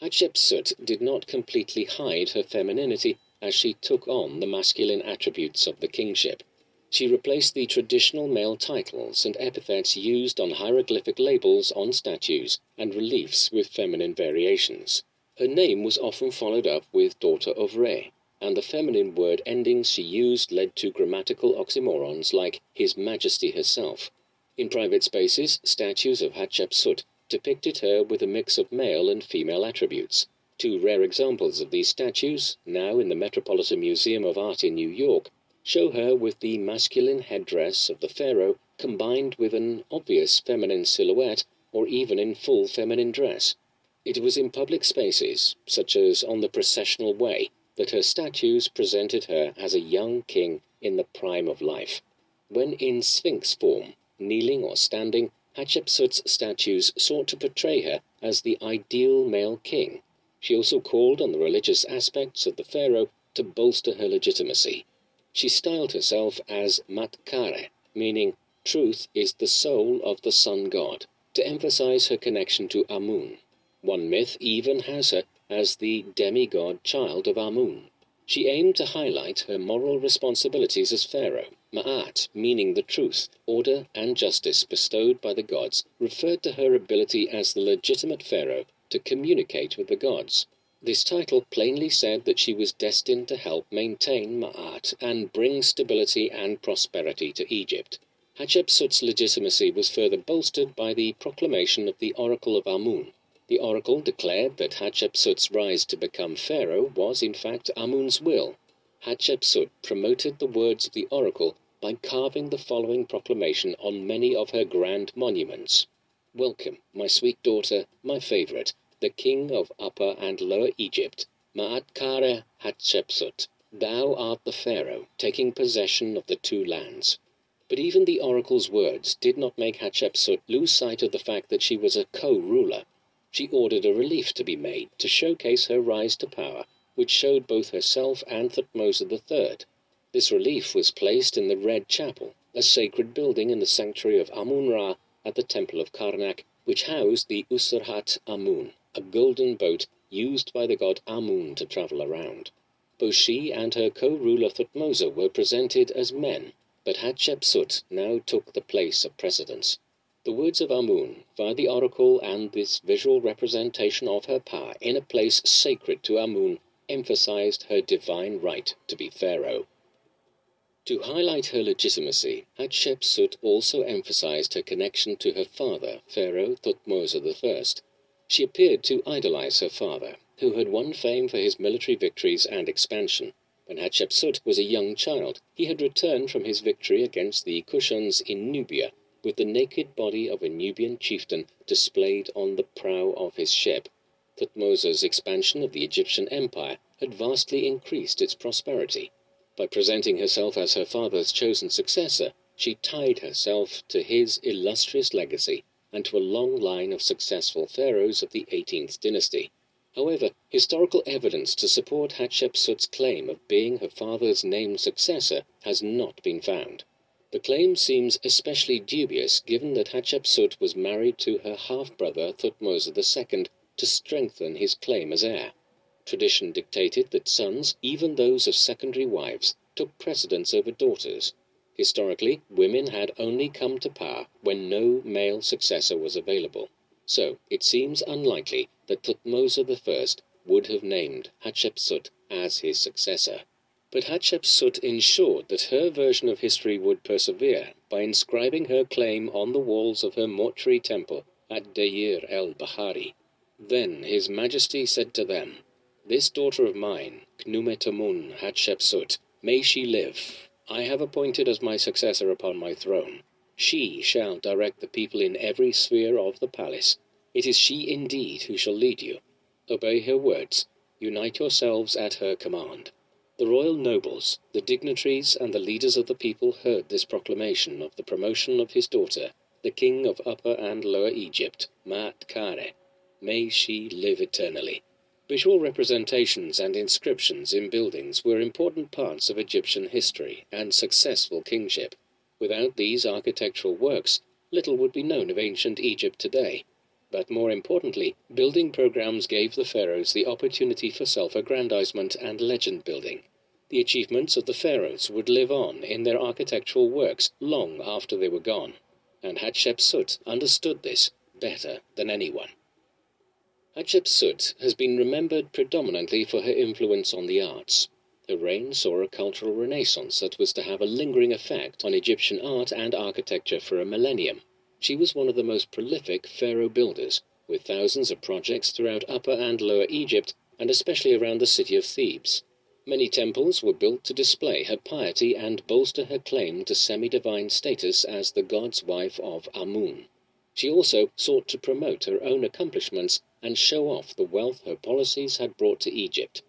Hatshepsut did not completely hide her femininity as she took on the masculine attributes of the kingship. She replaced the traditional male titles and epithets used on hieroglyphic labels on statues and reliefs with feminine variations. Her name was often followed up with daughter of Re, and the feminine word endings she used led to grammatical oxymorons like His Majesty herself. In private spaces, statues of Hatshepsut depicted her with a mix of male and female attributes. Two rare examples of these statues, now in the Metropolitan Museum of Art in New York, show her with the masculine headdress of the pharaoh combined with an obvious feminine silhouette or even in full feminine dress. It was in public spaces, such as on the processional way, that her statues presented her as a young king in the prime of life. When in sphinx form, kneeling or standing, Hatshepsut's statues sought to portray her as the ideal male king, she also called on the religious aspects of the pharaoh to bolster her legitimacy. She styled herself as Maatkare, meaning truth is the soul of the sun god, to emphasize her connection to Amun. One myth even has her as the demigod child of Amun. She aimed to highlight her moral responsibilities as pharaoh. Ma'at, meaning the truth, order, and justice bestowed by the gods, referred to her ability as the legitimate pharaoh to communicate with the gods. This title plainly said that she was destined to help maintain Ma'at and bring stability and prosperity to Egypt. Hatshepsut's legitimacy was further bolstered by the proclamation of the Oracle of Amun. The oracle declared that Hatshepsut's rise to become pharaoh was in fact Amun's will. Hatshepsut promoted the words of the oracle by carving the following proclamation on many of her grand monuments. Welcome, my sweet daughter, my favorite, the king of Upper and Lower Egypt, Maatkare Hatshepsut. Thou art the pharaoh, taking possession of the two lands. But even the oracle's words did not make Hatshepsut lose sight of the fact that she was a co-ruler. She ordered a relief to be made to showcase her rise to power, which showed both herself and Thutmose III. This relief was placed in the Red Chapel, a sacred building in the sanctuary of Amun-Ra at the Temple of Karnak, which housed the Userhat Amun, a golden boat used by the god Amun to travel around. Both she and her co-ruler Thutmose were presented as men, but Hatshepsut now took the place of precedence. The words of Amun, via the oracle and this visual representation of her power in a place sacred to Amun, emphasized her divine right to be pharaoh. To highlight her legitimacy, Hatshepsut also emphasized her connection to her father, Pharaoh Thutmose I. She appeared to idolize her father, who had won fame for his military victories and expansion. When Hatshepsut was a young child, he had returned from his victory against the Kushans in Nubia, with the naked body of a Nubian chieftain displayed on the prow of his ship. Thutmose's expansion of the Egyptian empire had vastly increased its prosperity. By presenting herself as her father's chosen successor, she tied herself to his illustrious legacy and to a long line of successful pharaohs of the 18th dynasty. However, historical evidence to support Hatshepsut's claim of being her father's named successor has not been found. The claim seems especially dubious given that Hatshepsut was married to her half brother Thutmose II to strengthen his claim as heir. Tradition dictated that sons, even those of secondary wives, took precedence over daughters. Historically, women had only come to power when no male successor was available. So it seems unlikely that Thutmose I would have named Hatshepsut as his successor. But Hatshepsut ensured that her version of history would persevere by inscribing her claim on the walls of her mortuary temple at Deir el Bahari. Then his majesty said to them, This daughter of mine, Khnumetamun Hatshepsut, may she live, I have appointed as my successor upon my throne. She shall direct the people in every sphere of the palace. It is she indeed who shall lead you. Obey her words. Unite yourselves at her command. The royal nobles, the dignitaries, and the leaders of the people heard this proclamation of the promotion of his daughter, the king of Upper and Lower Egypt, Maatkare. May she live eternally. Visual representations and inscriptions in buildings were important parts of Egyptian history and successful kingship. Without these architectural works, little would be known of ancient Egypt today. But more importantly, building programs gave the pharaohs the opportunity for self aggrandizement and legend building. The achievements of the pharaohs would live on in their architectural works long after they were gone, and Hatshepsut understood this better than anyone. Hatshepsut has been remembered predominantly for her influence on the arts. Her reign saw a cultural renaissance that was to have a lingering effect on Egyptian art and architecture for a millennium. She was one of the most prolific pharaoh builders, with thousands of projects throughout Upper and Lower Egypt, and especially around the city of Thebes. Many temples were built to display her piety and bolster her claim to semi divine status as the god's wife of Amun. She also sought to promote her own accomplishments and show off the wealth her policies had brought to Egypt.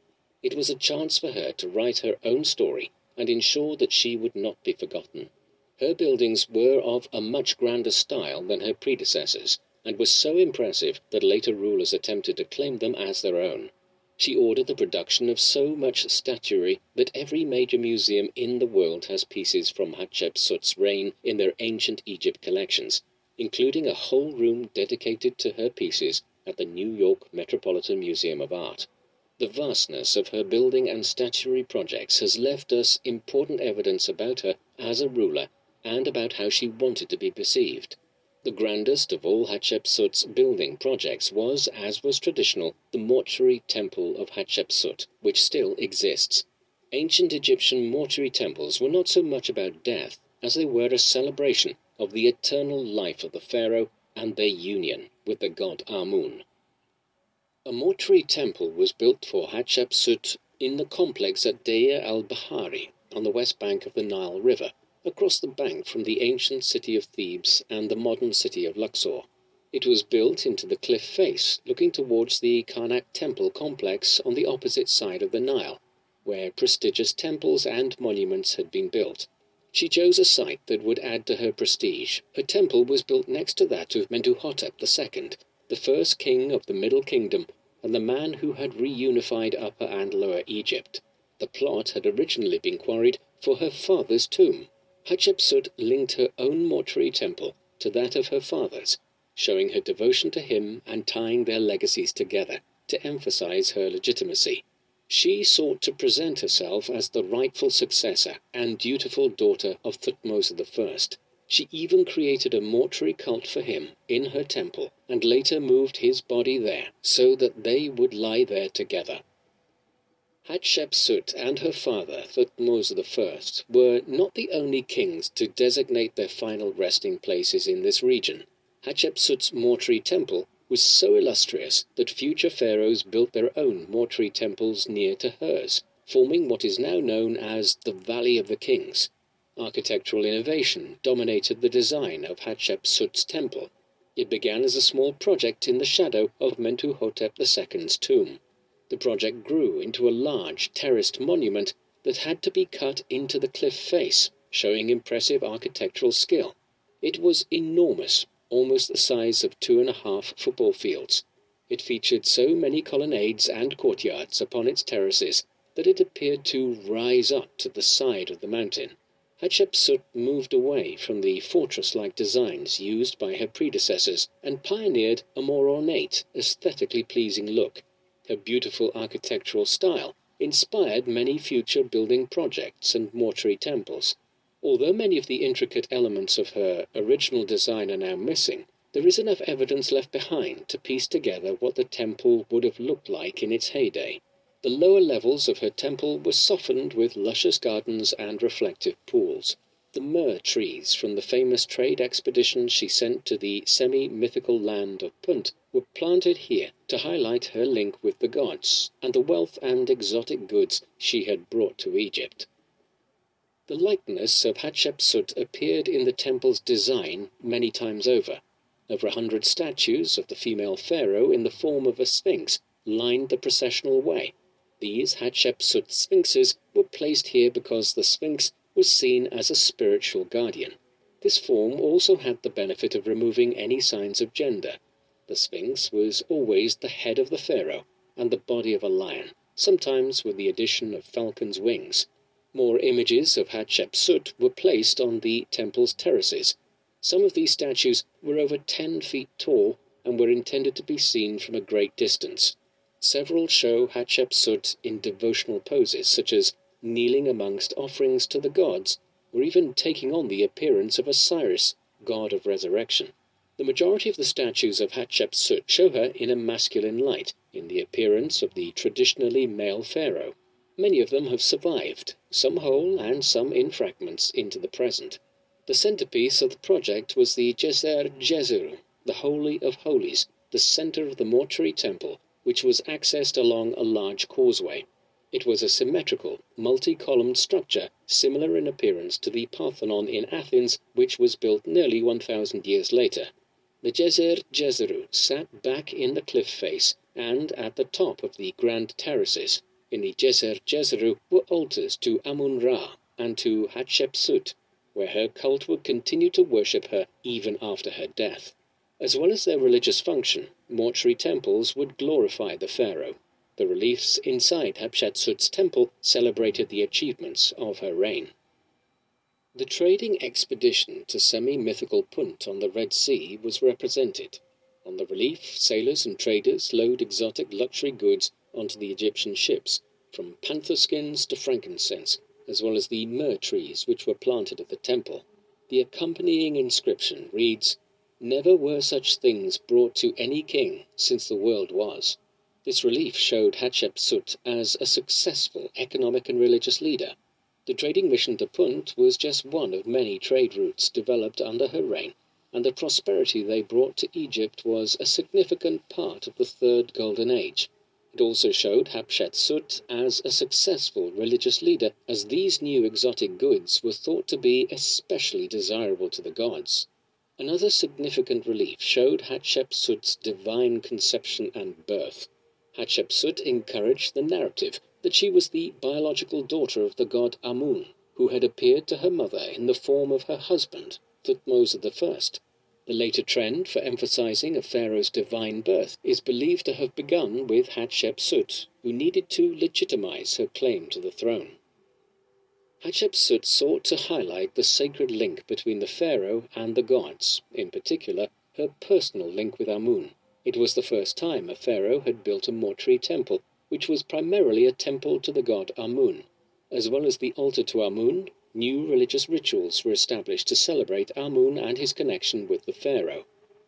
It was a chance for her to write her own story and ensure that she would not be forgotten. Her buildings were of a much grander style than her predecessors, and were so impressive that later rulers attempted to claim them as their own. She ordered the production of so much statuary that every major museum in the world has pieces from Hatshepsut's reign in their ancient Egypt collections, including a whole room dedicated to her pieces at the New York Metropolitan Museum of Art. The vastness of her building and statuary projects has left us important evidence about her as a ruler and about how she wanted to be perceived. The grandest of all Hatshepsut's building projects was, as was traditional, the mortuary temple of Hatshepsut, which still exists. Ancient Egyptian mortuary temples were not so much about death as they were a celebration of the eternal life of the pharaoh and their union with the god Amun. A mortuary temple was built for Hatshepsut in the complex at Deir al Bahari on the west bank of the Nile River, across the bank from the ancient city of Thebes and the modern city of Luxor. It was built into the cliff face, looking towards the Karnak temple complex on the opposite side of the Nile, where prestigious temples and monuments had been built. She chose a site that would add to her prestige. Her temple was built next to that of Mentuhotep II, the first king of the Middle Kingdom and the man who had reunified Upper and Lower Egypt. The plot had originally been quarried for her father's tomb. Hatshepsut linked her own mortuary temple to that of her father's, showing her devotion to him and tying their legacies together to emphasize her legitimacy. She sought to present herself as the rightful successor and dutiful daughter of Thutmose I. She even created a mortuary cult for him in her temple and later moved his body there so that they would lie there together. Hatshepsut and her father, Thutmose I, were not the only kings to designate their final resting places in this region. Hatshepsut's mortuary temple was so illustrious that future pharaohs built their own mortuary temples near to hers, forming what is now known as the Valley of the Kings. Architectural innovation dominated the design of Hatshepsut's temple. It began as a small project in the shadow of Mentuhotep II's tomb. The project grew into a large terraced monument that had to be cut into the cliff face, showing impressive architectural skill. It was enormous, almost the size of two and a half football fields. It featured so many colonnades and courtyards upon its terraces that it appeared to rise up to the side of the mountain. Hatshepsut moved away from the fortress like designs used by her predecessors and pioneered a more ornate, aesthetically pleasing look. Her beautiful architectural style inspired many future building projects and mortuary temples. Although many of the intricate elements of her original design are now missing, there is enough evidence left behind to piece together what the temple would have looked like in its heyday. The lower levels of her temple were softened with luscious gardens and reflective pools. The myrrh trees from the famous trade expedition she sent to the semi mythical land of Punt were planted here to highlight her link with the gods and the wealth and exotic goods she had brought to Egypt. The likeness of Hatshepsut appeared in the temple's design many times over. Over a hundred statues of the female pharaoh in the form of a sphinx lined the processional way. These Hatshepsut sphinxes were placed here because the sphinx was seen as a spiritual guardian. This form also had the benefit of removing any signs of gender. The sphinx was always the head of the pharaoh and the body of a lion, sometimes with the addition of falcon's wings. More images of Hatshepsut were placed on the temple's terraces. Some of these statues were over ten feet tall and were intended to be seen from a great distance. Several show Hatshepsut in devotional poses, such as kneeling amongst offerings to the gods, or even taking on the appearance of Osiris, god of resurrection. The majority of the statues of Hatshepsut show her in a masculine light, in the appearance of the traditionally male pharaoh. Many of them have survived, some whole and some in fragments, into the present. The centerpiece of the project was the Djeser Djeseru, the Holy of Holies, the center of the mortuary temple, which was accessed along a large causeway. It was a symmetrical, multi columned structure similar in appearance to the Parthenon in Athens, which was built nearly 1,000 years later. The Djeser Djeseru sat back in the cliff face and at the top of the grand terraces. In the Djeser Djeseru were altars to Amun Ra and to Hatshepsut, where her cult would continue to worship her even after her death. As well as their religious function, mortuary temples would glorify the pharaoh. The reliefs inside Hatshepsut's temple celebrated the achievements of her reign. The trading expedition to semi mythical Punt on the Red Sea was represented. On the relief, sailors and traders load exotic luxury goods onto the Egyptian ships, from panther skins to frankincense, as well as the myrrh trees which were planted at the temple. The accompanying inscription reads, Never were such things brought to any king since the world was. This relief showed Hatshepsut as a successful economic and religious leader. The trading mission to Punt was just one of many trade routes developed under her reign, and the prosperity they brought to Egypt was a significant part of the Third Golden Age. It also showed Hatshepsut as a successful religious leader, as these new exotic goods were thought to be especially desirable to the gods. Another significant relief showed Hatshepsut's divine conception and birth. Hatshepsut encouraged the narrative that she was the biological daughter of the god Amun, who had appeared to her mother in the form of her husband, Thutmose I. The later trend for emphasizing a pharaoh's divine birth is believed to have begun with Hatshepsut, who needed to legitimize her claim to the throne. Hatshepsut sought to highlight the sacred link between the pharaoh and the gods, in particular, her personal link with Amun. It was the first time a pharaoh had built a mortuary temple, which was primarily a temple to the god Amun. As well as the altar to Amun, new religious rituals were established to celebrate Amun and his connection with the pharaoh.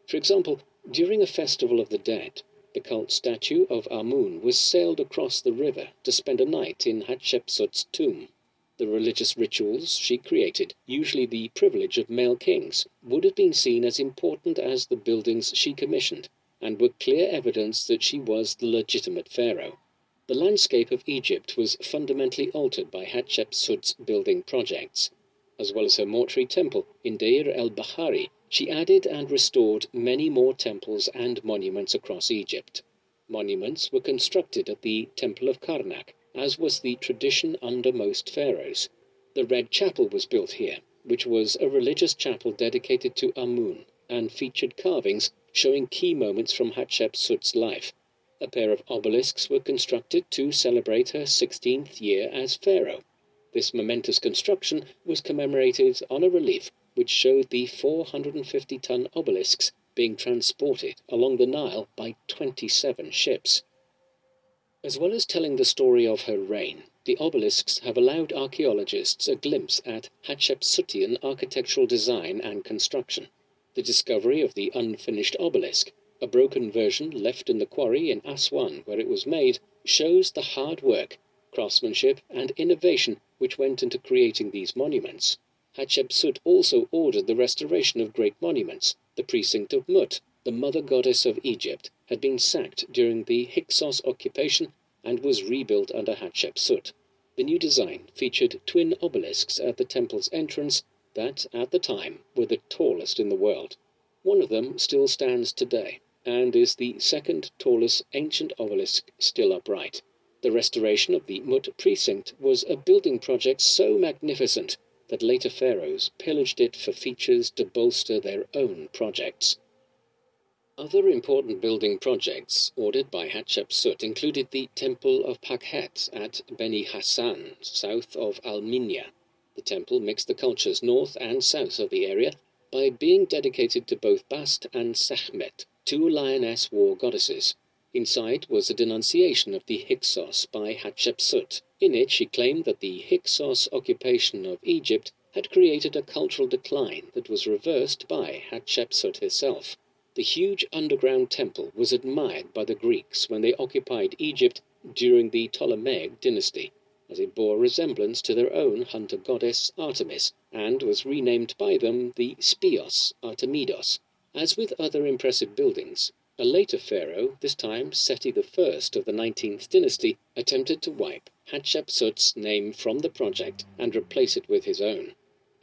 For example, during a festival of the dead, the cult statue of Amun was sailed across the river to spend a night in Hatshepsut's tomb. The religious rituals she created, usually the privilege of male kings, would have been seen as important as the buildings she commissioned, and were clear evidence that she was the legitimate pharaoh. The landscape of Egypt was fundamentally altered by Hatshepsut's building projects. as well as her mortuary temple in Deir el Bahari, she added and restored many more temples and monuments across Egypt. Monuments were constructed at the Temple of Karnak, as was the tradition under most pharaohs. The Red Chapel was built here, which was a religious chapel dedicated to Amun, and featured carvings showing key moments from Hatshepsut's life. A pair of obelisks were constructed to celebrate her 16th year as pharaoh. This momentous construction was commemorated on a relief which showed the 450 ton obelisks being transported along the Nile by 27 ships. As well as telling the story of her reign, the obelisks have allowed archaeologists a glimpse at Hatshepsutian architectural design and construction. The discovery of the unfinished obelisk, a broken version left in the quarry in Aswan where it was made, shows the hard work, craftsmanship, and innovation which went into creating these monuments. Hatshepsut also ordered the restoration of great monuments. The precinct of Mut, the mother goddess of Egypt, had been sacked during the Hyksos occupation and was rebuilt under Hatshepsut. The new design featured twin obelisks at the temple's entrance that, at the time, were the tallest in the world. One of them still stands today, and is the second tallest ancient obelisk still upright. The restoration of the Mut precinct was a building project so magnificent that later pharaohs pillaged it for features to bolster their own projects. Other important building projects ordered by Hatshepsut included the Temple of Pakhet at Beni Hassan, south of Al-Minya. The temple mixed the cultures north and south of the area by being dedicated to both Bast and Sekhmet, two lioness war goddesses. Inside was a denunciation of the Hyksos by Hatshepsut. In it she claimed that the Hyksos occupation of Egypt had created a cultural decline that was reversed by Hatshepsut herself. The huge underground temple was admired by the Greeks when they occupied Egypt during the Ptolemaic dynasty, as it bore resemblance to their own hunter goddess Artemis, and was renamed by them the Speos Artemidos. As with other impressive buildings, a later pharaoh, this time Seti I of the 19th dynasty, attempted to wipe Hatshepsut's name from the project and replace it with his own.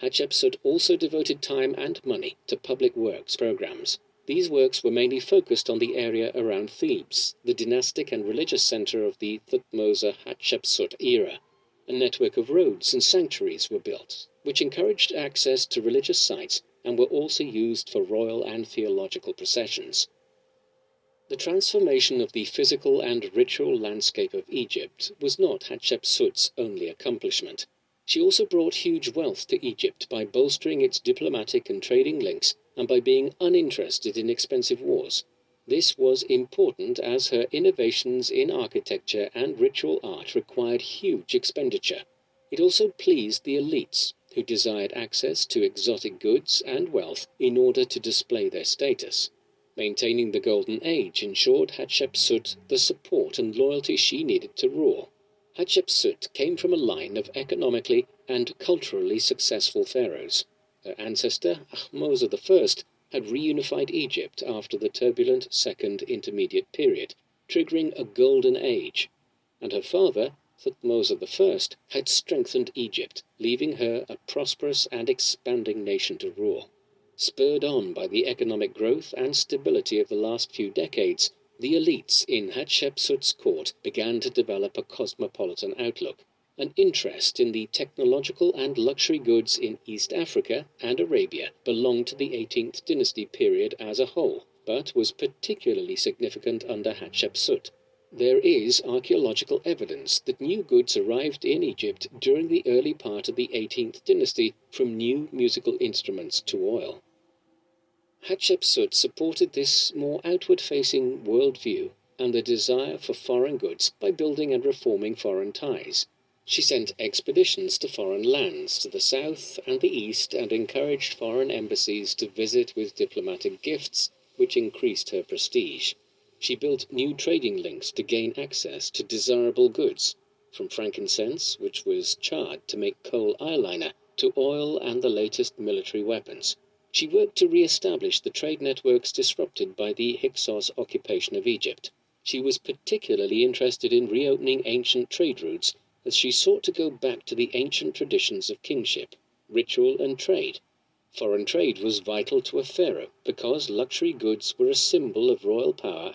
Hatshepsut also devoted time and money to public works programs. These works were mainly focused on the area around Thebes, the dynastic and religious center of the Thutmose Hatshepsut era. A network of roads and sanctuaries were built, which encouraged access to religious sites and were also used for royal and theological processions. The transformation of the physical and ritual landscape of Egypt was not Hatshepsut's only accomplishment. She also brought huge wealth to Egypt by bolstering its diplomatic and trading links and by being uninterested in expensive wars. This was important as her innovations in architecture and ritual art required huge expenditure. It also pleased the elites, who desired access to exotic goods and wealth in order to display their status. Maintaining the Golden Age ensured Hatshepsut the support and loyalty she needed to rule. Hatshepsut came from a line of economically and culturally successful pharaohs. Her ancestor, Ahmose I, had reunified Egypt after the turbulent Second Intermediate Period, triggering a golden age, and her father, Thutmose I, had strengthened Egypt, leaving her a prosperous and expanding nation to rule. Spurred on by the economic growth and stability of the last few decades, the elites in Hatshepsut's court began to develop a cosmopolitan outlook. An interest in the technological and luxury goods in East Africa and Arabia belonged to the 18th dynasty period as a whole, but was particularly significant under Hatshepsut. There is archaeological evidence that new goods arrived in Egypt during the early part of the 18th dynasty, from new musical instruments to oil. Hatshepsut supported this more outward facing world view and the desire for foreign goods by building and reforming foreign ties. She sent expeditions to foreign lands, to the south and the east, and encouraged foreign embassies to visit with diplomatic gifts, which increased her prestige. She built new trading links to gain access to desirable goods, from frankincense, which was charred to make kohl eyeliner, to oil and the latest military weapons. She worked to re-establish the trade networks disrupted by the Hyksos occupation of Egypt. She was particularly interested in reopening ancient trade routes as she sought to go back to the ancient traditions of kingship. ritual, and trade. Foreign trade was vital to a pharaoh because luxury goods were a symbol of royal power